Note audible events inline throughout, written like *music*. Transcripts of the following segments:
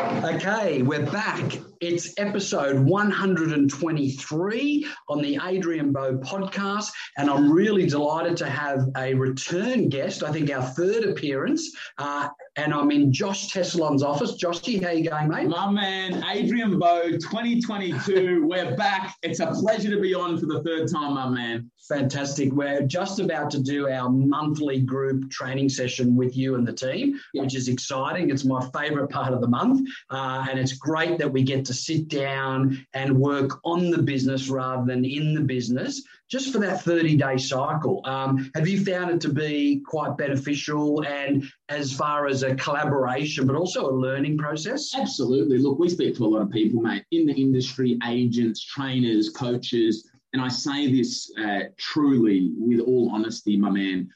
Okay, we're back. It's episode 123 on the Adrian Bo podcast, and I'm really delighted to have a return guest. I think our third appearance, uh, and I'm in Josh Tesolin's office. Joshy, how you going, mate? My man, Adrian Bo, 2022. we're back. It's a pleasure to be on for the third time, my man. Fantastic. We're just about to do our monthly group training session with you and the team, which is exciting. It's my favorite part of the month. Uh, and it's great that we get to sit down and work on the business rather than in the business just for that 30 day cycle. Um, have you found it to be quite beneficial and as far as a collaboration, but also a learning process? Absolutely. Look, we speak to a lot of people, mate, in the industry, agents, trainers, coaches and I say this uh, truly with all honesty, my man,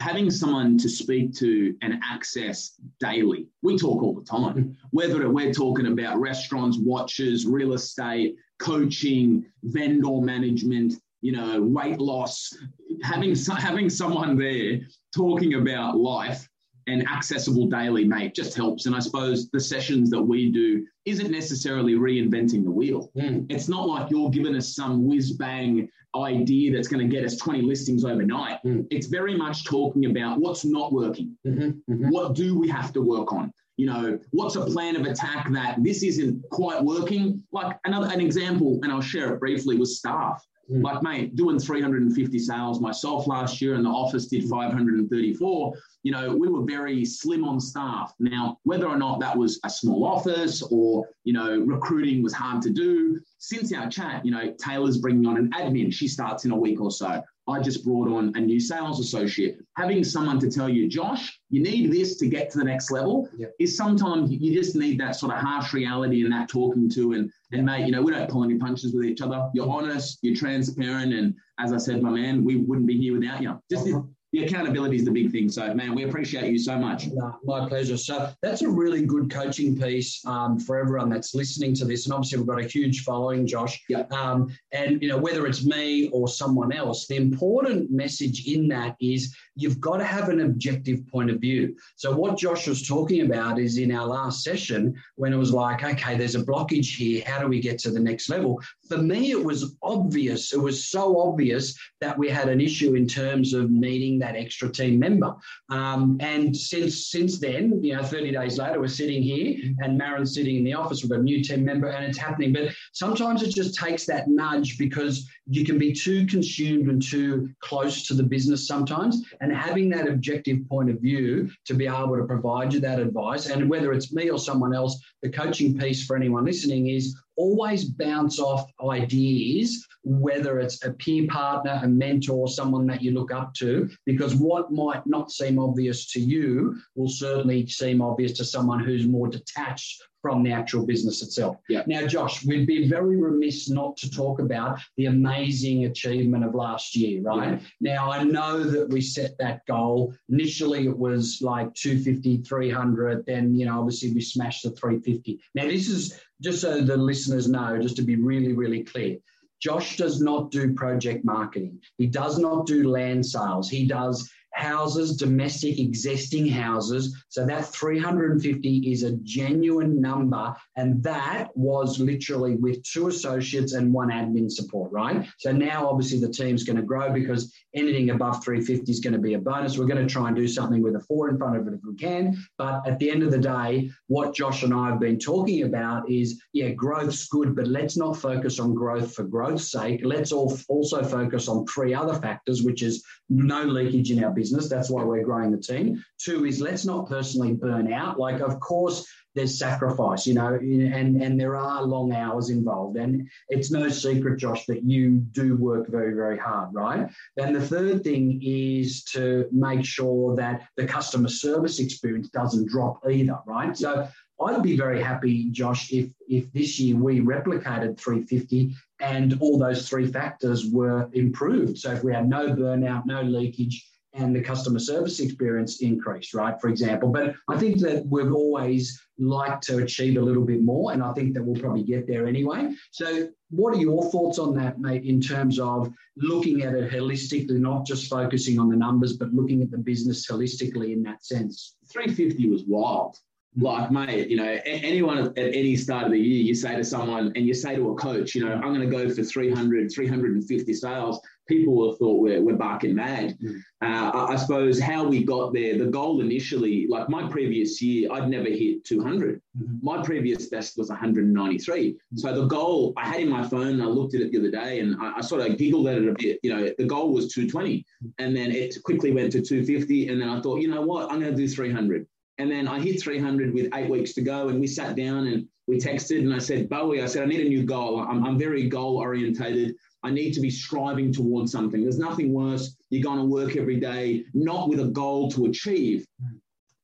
having someone to speak to and access daily. We talk all the time, *laughs* whether we're talking about restaurants, watches, real estate, coaching, vendor management, you know, weight loss, having having someone there talking about life and accessible daily, mate, just helps. And I suppose the sessions that we do isn't necessarily reinventing the wheel. Mm. It's not like you're giving us some whiz bang idea that's going to get us 20 listings overnight. Mm. It's very much talking about what's not working. Mm-hmm, mm-hmm. What do we have to work on? You know, what's a plan of attack that this isn't quite working? Like another an example, and I'll share it briefly, was staff. Mm. Like, mate, doing 350 sales myself last year, and the office did 534. You know, we were very slim on staff. Now, whether or not that was a small office or, you know, recruiting was hard to do, since our chat, you know, Taylor's bringing on an admin. She starts in a week or so. I just brought on a new sales associate. Having someone to tell you, Josh, you need this to get to the next level yep. is sometimes you just need that sort of harsh reality and that talking to and and mate, you know, we don't pull any punches with each other. You're honest, you're transparent, and as I said, my man, we wouldn't be here without you. Just uh-huh the accountability is the big thing. So, man, we appreciate you so much. No, my pleasure. So, that's a really good coaching piece um, for everyone that's listening to this. And obviously, we've got a huge following, Josh. Yeah. Um, and, you know, whether it's me or someone else, the important message in that is you've got to have an objective point of view. So, what Josh was talking about is in our last session when it was like, okay, there's a blockage here. How do we get to the next level? For me, it was obvious. It was so obvious that we had an issue in terms of needing that extra team member. Um, and since since then, you know, 30 days later, we're sitting here and Marin's sitting in the office. Got a new team member and it's happening. But sometimes it just takes that nudge because you can be too consumed and too close to the business sometimes. And having that objective point of view to be able to provide you that advice, and whether it's me or someone else, the coaching piece for anyone listening is always bounce off ideas, whether it's a peer partner, a mentor, someone that you look up to, because what might not seem obvious to you will certainly seem obvious to someone who's more detached from the actual business itself. Yeah. Now, Josh, we'd be very remiss not to talk about the amazing achievement of last year, right? Yeah. Now, I know that we set that goal. Initially, it was like 250, 300. Then, you know, obviously we smashed the 350. Now, this is just so the listeners know, just to be really, really clear. Josh does not do project marketing. He does not do land sales. He does houses, domestic existing houses. So that 350 is a genuine number. And that was literally with two associates and one admin support, right? So now obviously the team's going to grow because anything above 350 is going to be a bonus. We're going to try and do something with a four in front of it if we can. But at the end of the day, what Josh and I have been talking about is yeah, growth's good, but let's not focus on growth for growth's sake. Let's all also focus on three other factors, which is no leakage in our business. That's why we're growing the team. Two is let's not personally burn out. Like, of course, there's sacrifice, you know, and, and there are long hours involved. And it's no secret, Josh, that you do work very, very hard, right? And the third thing is to make sure that the customer service experience doesn't drop either, right? So I'd be very happy, Josh, if if this year we replicated 350 and all those three factors were improved. So if we had no burnout, no leakage, and the customer service experience increased, right? For example. But I think that we've always liked to achieve a little bit more, and I think that we'll probably get there anyway. So, what are your thoughts on that, mate, in terms of looking at it holistically, not just focusing on the numbers, but looking at the business holistically in that sense? 350 was wild Like, mate, you know, anyone at any start of the year, you say to someone and you say to a coach, you know, I'm going to go for 300, 350 sales people will have thought we're, we're barking mad. Mm. Uh, I, I, suppose how we got there, the goal initially, like my previous year, I'd never hit 200. Mm-hmm. My previous best was 193. Mm-hmm. So the goal I had in my phone, I looked at it the other day and I, I, sort of giggled at it a bit. You know, the goal was 220 mm-hmm. and then it quickly went to 250. And then I thought, you know what, I'm going to do 300. And then I hit 300 with eight weeks to go. And we sat down and we texted and I said, Bowie, I said, I need a new goal. I'm, I'm very goal orientated. I need to be striving towards something. There's nothing worse. You're going to work every day, not with a goal to achieve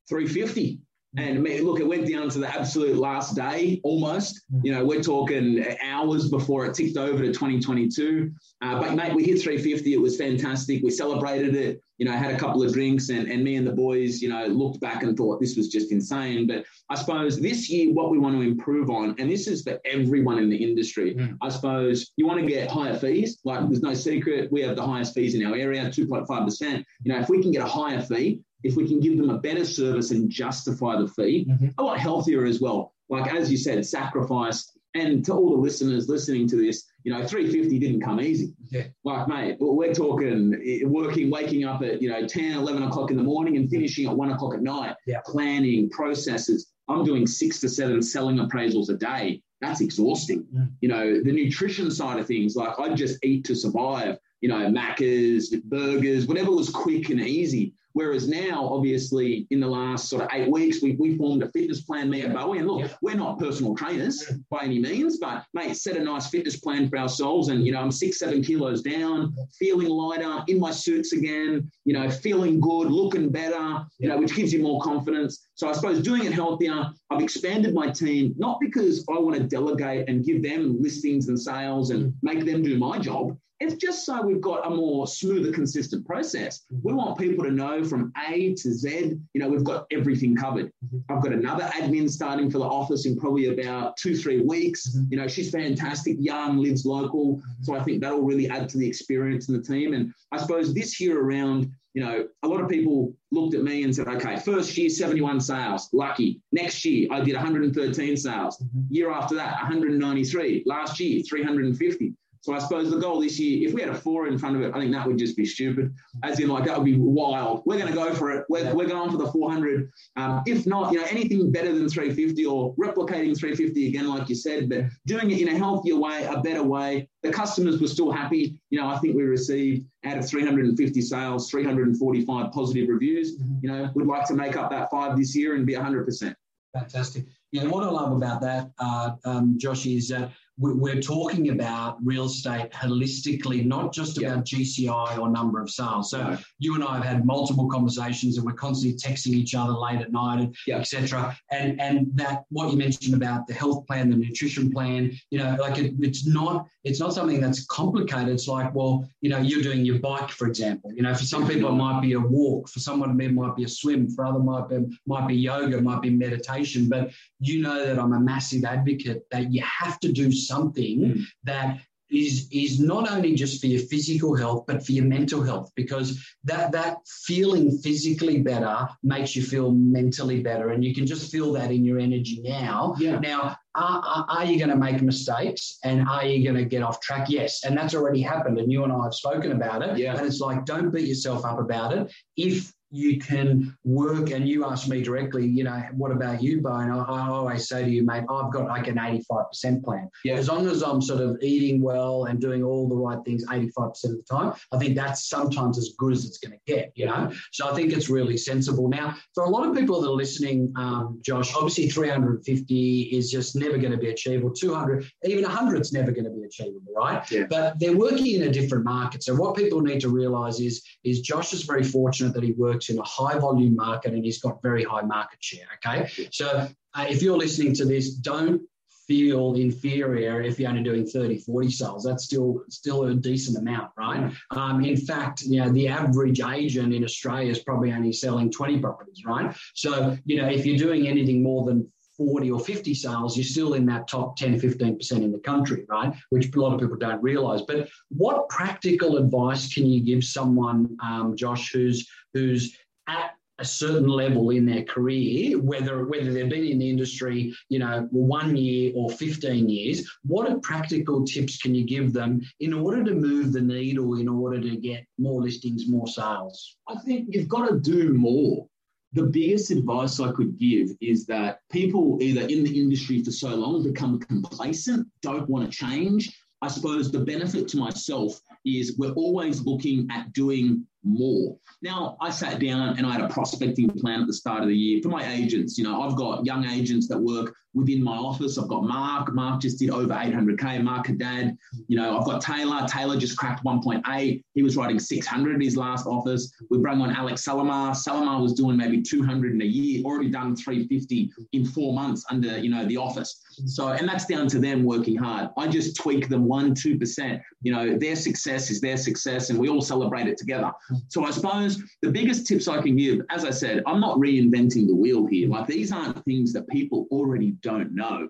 350. And look, it went down to the absolute last day almost. You know, we're talking hours before it ticked over to 2022. Uh, but mate, we hit 350. It was fantastic. We celebrated it. You know, had a couple of drinks, and, and me and the boys, you know, looked back and thought this was just insane. But I suppose this year, what we want to improve on, and this is for everyone in the industry, mm. I suppose you want to get higher fees. Like, there's no secret, we have the highest fees in our area, 2.5%. You know, if we can get a higher fee, if we can give them a better service and justify the fee, mm-hmm. a lot healthier as well. Like as you said, sacrifice. And to all the listeners listening to this, you know, 350 didn't come easy. Yeah. Like, mate, we're talking eh, working, waking up at, you know, 10, 11 o'clock in the morning and finishing at one o'clock at night, yeah. planning processes. I'm doing six to seven selling appraisals a day. That's exhausting. Yeah. You know, the nutrition side of things, like I just eat to survive, you know, Macca's, burgers, whatever was quick and easy. Whereas now, obviously, in the last sort of eight weeks, we, we formed a fitness plan, me and Bowie. And look, we're not personal trainers by any means, but mate, set a nice fitness plan for ourselves. And, you know, I'm six, seven kilos down, feeling lighter, in my suits again, you know, feeling good, looking better, you know, which gives you more confidence. So I suppose doing it healthier, I've expanded my team, not because I want to delegate and give them listings and sales and mm. make them do my job. It's just so we've got a more smoother, consistent process. We mm-hmm. want people to know from A to Z, you know, we've got everything covered. Mm-hmm. I've got another admin starting for the office in probably about two, three weeks. Mm-hmm. You know, she's fantastic, young, lives local. So I think that'll really add to the experience in the team. And I suppose this year around, you know, a lot of people looked at me and said, okay, first year, 71 sales, lucky. Next year, I did 113 sales. Mm-hmm. Year after that, 193. Last year, 350. So I suppose the goal this year, if we had a four in front of it, I think that would just be stupid. As in, like, that would be wild. We're going to go for it. We're, we're going for the 400. Um, if not, you know, anything better than 350 or replicating 350 again, like you said, but doing it in a healthier way, a better way. The customers were still happy. You know, I think we received out of 350 sales, 345 positive reviews. Mm-hmm. You know, we'd like to make up that five this year and be 100%. Fantastic. Yeah, what I love about that, uh, um, Josh, is that we're talking about real estate holistically, not just about GCI or number of sales. So you and I have had multiple conversations, and we're constantly texting each other late at night, and etc. And and that what you mentioned about the health plan, the nutrition plan, you know, like it, it's not it's not something that's complicated. It's like, well, you know, you're doing your bike, for example. You know, for some people it might be a walk, for someone it might be a swim, for other might be might be yoga, might be meditation. But you know that I'm a massive advocate that you have to do something mm. that is is not only just for your physical health but for your mental health because that that feeling physically better makes you feel mentally better and you can just feel that in your energy now yeah. now are, are you going to make mistakes and are you going to get off track yes and that's already happened and you and i have spoken about it yeah. and it's like don't beat yourself up about it if you can work and you ask me directly, you know, what about you, Bo? And I, I always say to you, mate, I've got like an 85% plan. Yeah. As long as I'm sort of eating well and doing all the right things 85% of the time, I think that's sometimes as good as it's going to get, you know? So I think it's really sensible. Now, for a lot of people that are listening, um, Josh, obviously 350 is just never going to be achievable. 200, even 100 is never going to be achievable, right? Yeah. But they're working in a different market. So what people need to realize is, is Josh is very fortunate that he works works in a high volume market and he's got very high market share. Okay. So uh, if you're listening to this, don't feel inferior if you're only doing 30, 40 sales. That's still still a decent amount, right? Um, in fact, you know, the average agent in Australia is probably only selling 20 properties, right? So, you know, if you're doing anything more than 40 or 50 sales, you're still in that top 10, 15% in the country, right? Which a lot of people don't realize. But what practical advice can you give someone, um, Josh, who's who's at a certain level in their career, whether whether they've been in the industry, you know, one year or 15 years, what practical tips can you give them in order to move the needle, in order to get more listings, more sales? I think you've got to do more. The biggest advice I could give is that people either in the industry for so long become complacent, don't want to change. I suppose the benefit to myself is we're always looking at doing more. Now, I sat down and I had a prospecting plan at the start of the year for my agents. You know, I've got young agents that work within my office. I've got Mark. Mark just did over 800K. Mark Haddad. You know, I've got Taylor. Taylor just cracked 1.8. He was writing 600 in his last office. We brought on Alex Salamar. Salamar was doing maybe 200 in a year, already done 350 in four months under, you know, the office. So, and that's down to them working hard. I just tweak them one, 2%. You know, their success is their success and we all celebrate it together. So I suppose the biggest tips I can give, as I said, I'm not reinventing the wheel here. Like these aren't things that people already don't know.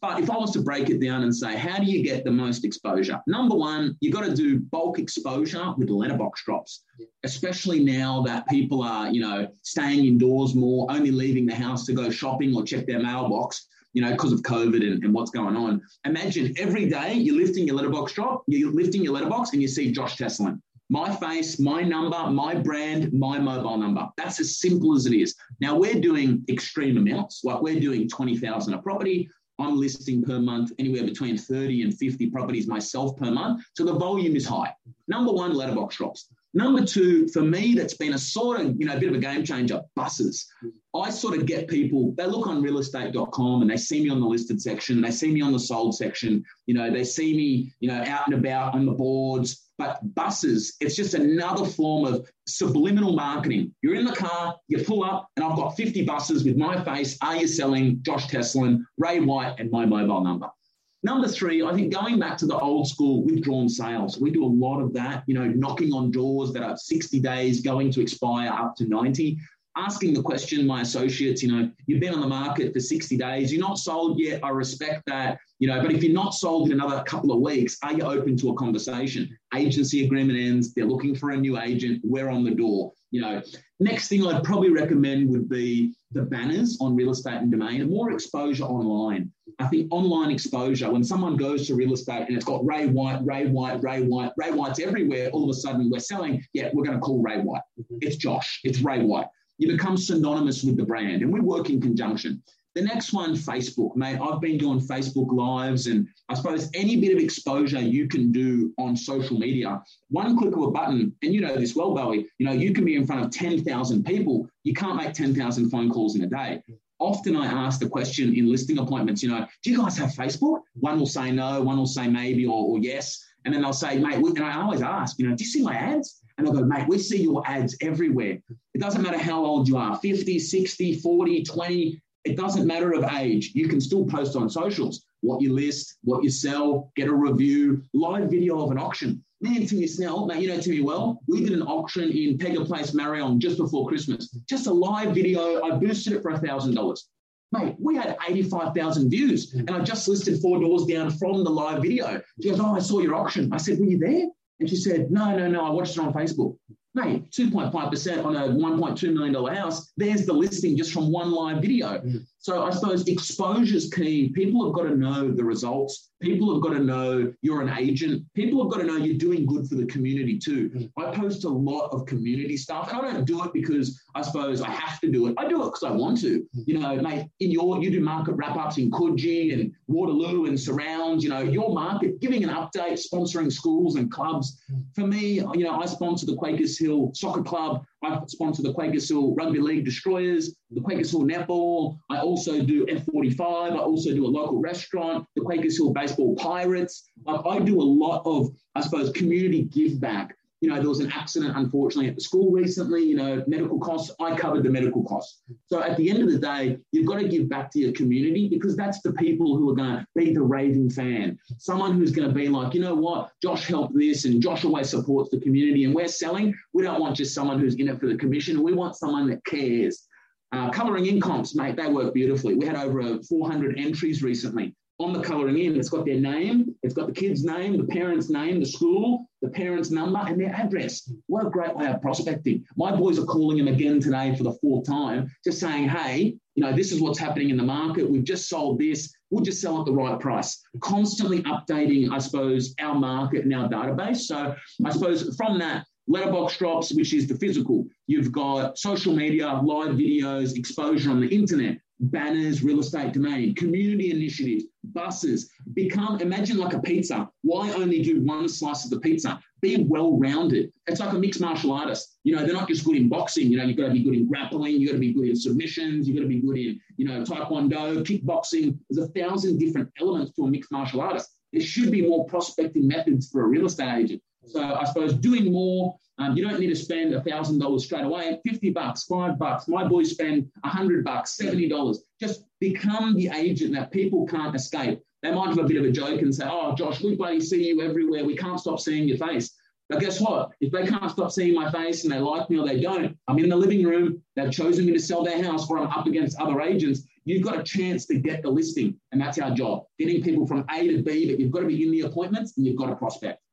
But if I was to break it down and say, how do you get the most exposure? Number one, you've got to do bulk exposure with letterbox drops, especially now that people are, you know, staying indoors more, only leaving the house to go shopping or check their mailbox you know, because of COVID and, and, what's going on. Imagine every day you're lifting your letterbox drop, you're lifting your letterbox and you see Josh Tesolin my face, my number, my brand, my mobile number. That's as simple as it is. Now we're doing extreme amounts, like we're doing 20,000 a property. I'm listing per month anywhere between 30 and 50 properties myself per month. So the volume is high. Number one, letterbox drops. Number two, for me, that's been a sort of, you know, a bit of a game changer, buses. I sort of get people, they look on realestate.com and they see me on the listed section, they see me on the sold section, you know, they see me, you know, out and about on the boards, but buses, it's just another form of subliminal marketing. You're in the car, you pull up, and I've got 50 buses with my face. Are you selling Josh Tesolin, Ray White, and my mobile number? Number three, I think going back to the old school withdrawn sales, we do a lot of that, you know, knocking on doors that are 60 days going to expire up to 90 asking the question, my associates, you know, you've been on the market for 60 days, you're not sold yet. I respect that, you know, but if you're not sold in another couple of weeks, are you open to a conversation? Agency agreement ends, they're looking for a new agent, we're on the door. You know, next thing I'd probably recommend would be the banners on real estate and domain more exposure online. I think online exposure, when someone goes to real estate and it's got Ray White, Ray White, Ray White, Ray White's everywhere, all of a sudden we're selling, yeah, we're going to call Ray White. Mm-hmm. It's Josh, it's Ray White you become synonymous with the brand. And we work in conjunction. The next one, Facebook, mate. I've been doing Facebook Lives, and I suppose any bit of exposure you can do on social media, one click of a button, and you know this well, Bowie, you know, you can be in front of 10,000 people. You can't make 10,000 phone calls in a day. Often I ask the question in listing appointments, you know, do you guys have Facebook? One will say no, one will say maybe or, or yes. And then they'll say, mate, and I always ask, you know, do you see my ads? And i'll go, mate, we see your ads everywhere. It doesn't matter how old you are 50, 60, 40, 20. It doesn't matter of age. You can still post on socials what you list, what you sell, get a review, live video of an auction. Man, Timmy Snell, mate, you know Timmy well. We did an auction in Pegger Place, Marion, just before Christmas. Just a live video. I boosted it for $1,000. Mate, we had 85,000 views and I just listed four doors down from the live video. She goes, Oh, I saw your auction. I said, Were you there? And she said, No, no, no, I watched it on Facebook. Mate, 2.5% on a $1.2 million house, there's the listing just from one live video. Mm. So I suppose exposure is key. People have got to know the results. People have got to know you're an agent. People have got to know you're doing good for the community too. Mm. I post a lot of community stuff, and I don't do it because I suppose I have to do it. I do it because I want to. Mm. You know, mate, in your you do market wrap ups in Coogee and Waterloo and surrounds. You know, your market, giving an update, sponsoring schools and clubs. For me, you know, I sponsor the Quakers Hill Soccer Club. I sponsor the Quakers Hill Rugby League Destroyers, the Quakers Hill Netball. I also do F45. I also do a local restaurant, the Quakers Hill Baseball Pirates. I do a lot of, I suppose, community give back you know, there was an accident, unfortunately, at the school recently, you know, medical costs, I covered the medical costs. So at the end of the day, you've got to give back to your community because that's the people who are going to be the raving fan. Someone who's going to be like, you know what, Josh helped this and Josh always supports the community and we're selling. We don't want just someone who's in it for the commission. We want someone that cares. Uh, colouring in comps, mate, they work beautifully. We had over 400 entries recently. on the colouring in, it's got their name, it's got the kid's name, the parent's name, the school, the parent's number, and their address. What a great way of prospecting. My boys are calling him again today for the fourth time, just saying, hey, you know, this is what's happening in the market. We've just sold this. We'll just sell at the right price. Constantly updating, I suppose, our market and our database. So I suppose from that, letterbox drops, which is the physical. You've got social media, live videos, exposure on the internet banners, real estate domain, community initiatives, buses. Become, imagine like a pizza. Why only do one slice of the pizza? Be well rounded. It's like a mixed martial artist. You know, they're not just good in boxing. You know, you've got to be good in grappling, you've got to be good in submissions, you've got to be good in, you know, taekwondo, kickboxing. There's a thousand different elements to a mixed martial artist. There should be more prospecting methods for a real estate agent. So I suppose doing more um, you don't need to spend $1,000 straight away. 50 bucks, five bucks. My boys spend 100 bucks, $70. Just become the agent that people can't escape. They might have a bit of a joke and say, oh, Josh, we bloody see you everywhere. We can't stop seeing your face. But guess what? If they can't stop seeing my face and they like me or they don't, I'm in the living room. They've chosen me to sell their house or I'm up against other agents. You've got a chance to get the listing. And that's our job, getting people from A to B, but you've got to be in the appointments and you've got to prospect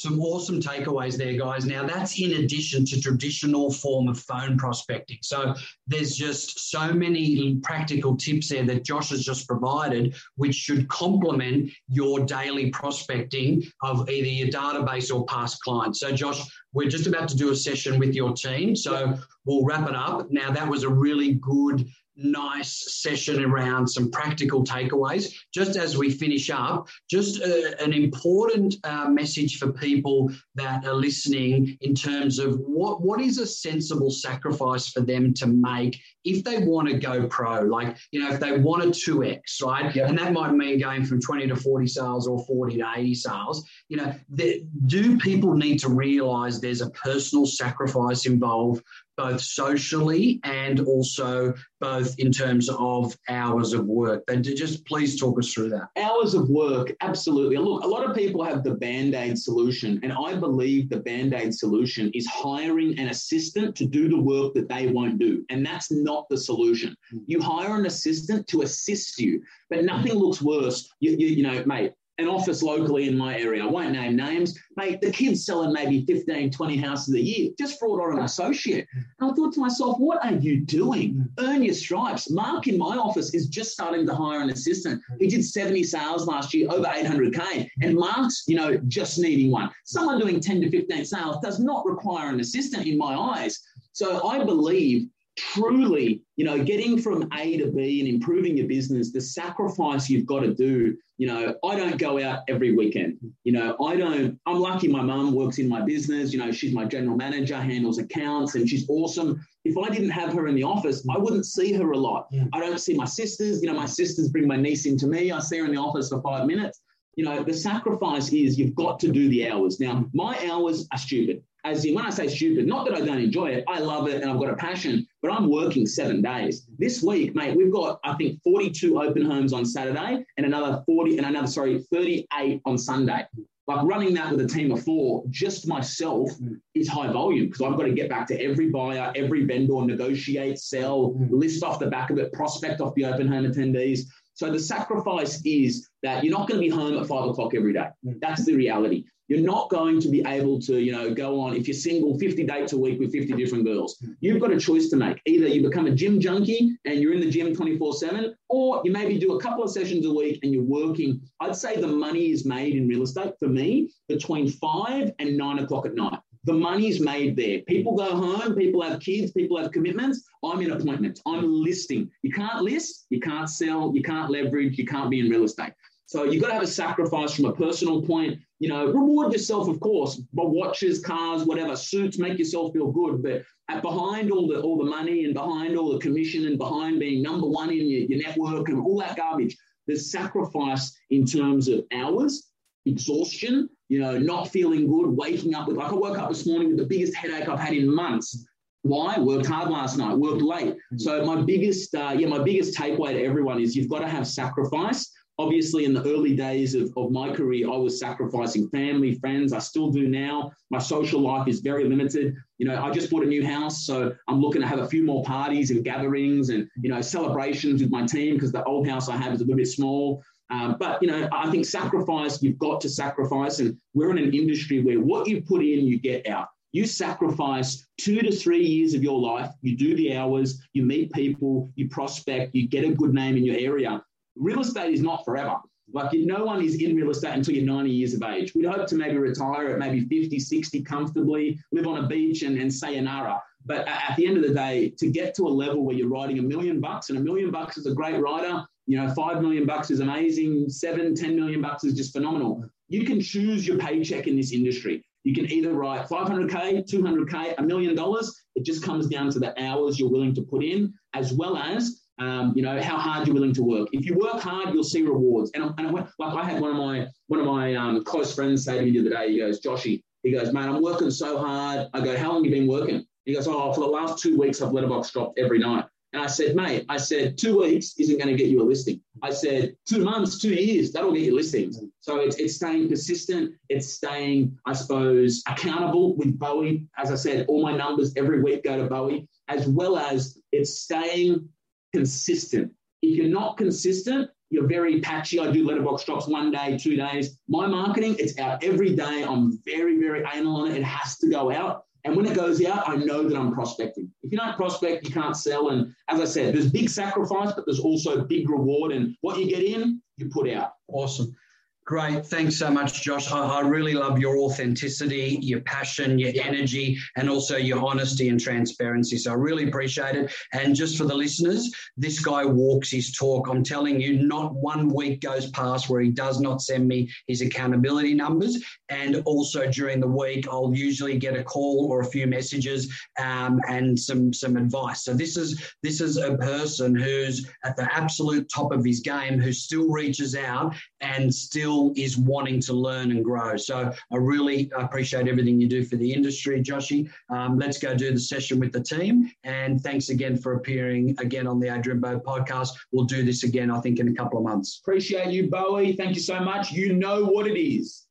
some awesome takeaways there, guys. Now, that's in addition to traditional form of phone prospecting. So there's just so many practical tips there that Josh has just provided, which should complement your daily prospecting of either your database or past clients. So, Josh, we're just about to do a session with your team. So we'll wrap it up. Now, that was a really good nice session around some practical takeaways. Just as we finish up, just a, an important uh, message for people that are listening in terms of what, what is a sensible sacrifice for them to make if they want to go pro, like, you know, if they want a 2x, right? Yep. And that might mean going from 20 to 40 sales or 40 to 80 sales. You know, the, do people need to realize there's a personal sacrifice involved both socially and also both in terms of hours of work. But just please talk us through that. Hours of work, absolutely. Look, a lot of people have the band aid solution, and I believe the band aid solution is hiring an assistant to do the work that they won't do. And that's not the solution. Hmm. You hire an assistant to assist you, but nothing hmm. looks worse. You, you, you know, mate, an office locally in my area. I won't name names. Mate, the kid's selling maybe 15, 20 houses a year, just brought on an associate. And I thought to myself, what are you doing? Earn your stripes. Mark in my office is just starting to hire an assistant. He did 70 sales last year, over 800K. And Mark's, you know, just needing one. Someone doing 10 to 15 sales does not require an assistant in my eyes. So I believe truly, you know, getting from A to B and improving your business, the sacrifice you've got to do. You know, I don't go out every weekend. You know, I don't, I'm lucky my mum works in my business. You know, she's my general manager, handles accounts, and she's awesome. If I didn't have her in the office, I wouldn't see her a lot. Yeah. I don't see my sisters. You know, my sisters bring my niece into me. I see her in the office for five minutes. You know, the sacrifice is you've got to do the hours. Now, my hours are stupid as in when I say stupid, not that I don't enjoy it, I love it and I've got a passion, but I'm working seven days. This week, mate, we've got I think 42 open homes on Saturday and another 40 and another sorry 38 on Sunday. Like running that with a team of four, just myself is high volume because I've got to get back to every buyer, every vendor, negotiate, sell, list off the back of it, prospect off the open home attendees. So the sacrifice is that you're not going to be home at five o'clock every day. That's the reality. You're not going to be able to, you know, go on if you're single 50 dates a week with 50 different girls. You've got a choice to make. Either you become a gym junkie and you're in the gym 24/7, or you maybe do a couple of sessions a week and you're working. I'd say the money is made in real estate for me between five and nine o'clock at night. The money's made there. People go home, people have kids, people have commitments. I'm in appointments. I'm listing. You can't list, you can't sell, you can't leverage, you can't be in real estate. So you've got to have a sacrifice from a personal point. You know, reward yourself, of course, but watches, cars, whatever, suits, make yourself feel good. But at behind all the all the money and behind all the commission and behind being number one in your, your network and all that garbage, there's sacrifice in terms of hours, exhaustion, you know, not feeling good, waking up with like I woke up this morning with the biggest headache I've had in months. Why? Worked hard last night, worked late. So my biggest, uh, yeah, my biggest takeaway to everyone is you've got to have sacrifice Obviously, in the early days of, of my career, I was sacrificing family, friends. I still do now. My social life is very limited. You know, I just bought a new house, so I'm looking to have a few more parties and gatherings and, you know, celebrations with my team because the old house I have is a little bit small. Um, but you know, I think sacrifice. You've got to sacrifice, and we're in an industry where what you put in, you get out. You sacrifice two to three years of your life. You do the hours. You meet people. You prospect. You get a good name in your area. Real estate is not forever. Like no one is in real estate until you're 90 years of age. We'd hope to maybe retire at maybe 50, 60 comfortably, live on a beach and, and sayonara. But at the end of the day, to get to a level where you're writing a million bucks, and a million bucks is a great writer, you know, five million bucks is amazing, seven, ten million bucks is just phenomenal. You can choose your paycheck in this industry. You can either write 500K, 200K, a million dollars. It just comes down to the hours you're willing to put in, as well as um, you know how hard you're willing to work. If you work hard, you'll see rewards. And, and like I had one of my one of my um, close friends say to me the other day, he goes, Joshy, he goes, man, I'm working so hard. I go, how long you been working? He goes, oh, for the last two weeks, I've letterbox dropped every night. And I said, mate, I said, two weeks isn't going to get you a listing. I said, two months, two years, that'll get you listings. So it's, it's staying persistent. It's staying, I suppose, accountable with Bowie. As I said, all my numbers every week go to Bowie, as well as it's staying consistent. If you're not consistent, you're very patchy. I do letterbox drops one day, two days. My marketing, it's out every day. I'm very, very anal on it. It has to go out. And when it goes out, I know that I'm prospecting. If you don't prospect, you can't sell. And as I said, there's big sacrifice, but there's also big reward. And what you get in, you put out. Awesome. Great. Thanks so much, Josh. I, I, really love your authenticity, your passion, your energy, and also your honesty and transparency. So I really appreciate it. And just for the listeners, this guy walks his talk. I'm telling you, not one week goes past where he does not send me his accountability numbers. And also during the week, I'll usually get a call or a few messages um, and some some advice. So this is this is a person who's at the absolute top of his game, who still reaches out and still is wanting to learn and grow. So I really appreciate everything you do for the industry, Joshy. Um, let's go do the session with the team. And thanks again for appearing again on the Adrian Bo podcast. We'll do this again, I think, in a couple of months. Appreciate you, Bowie. Thank you so much. You know what it is.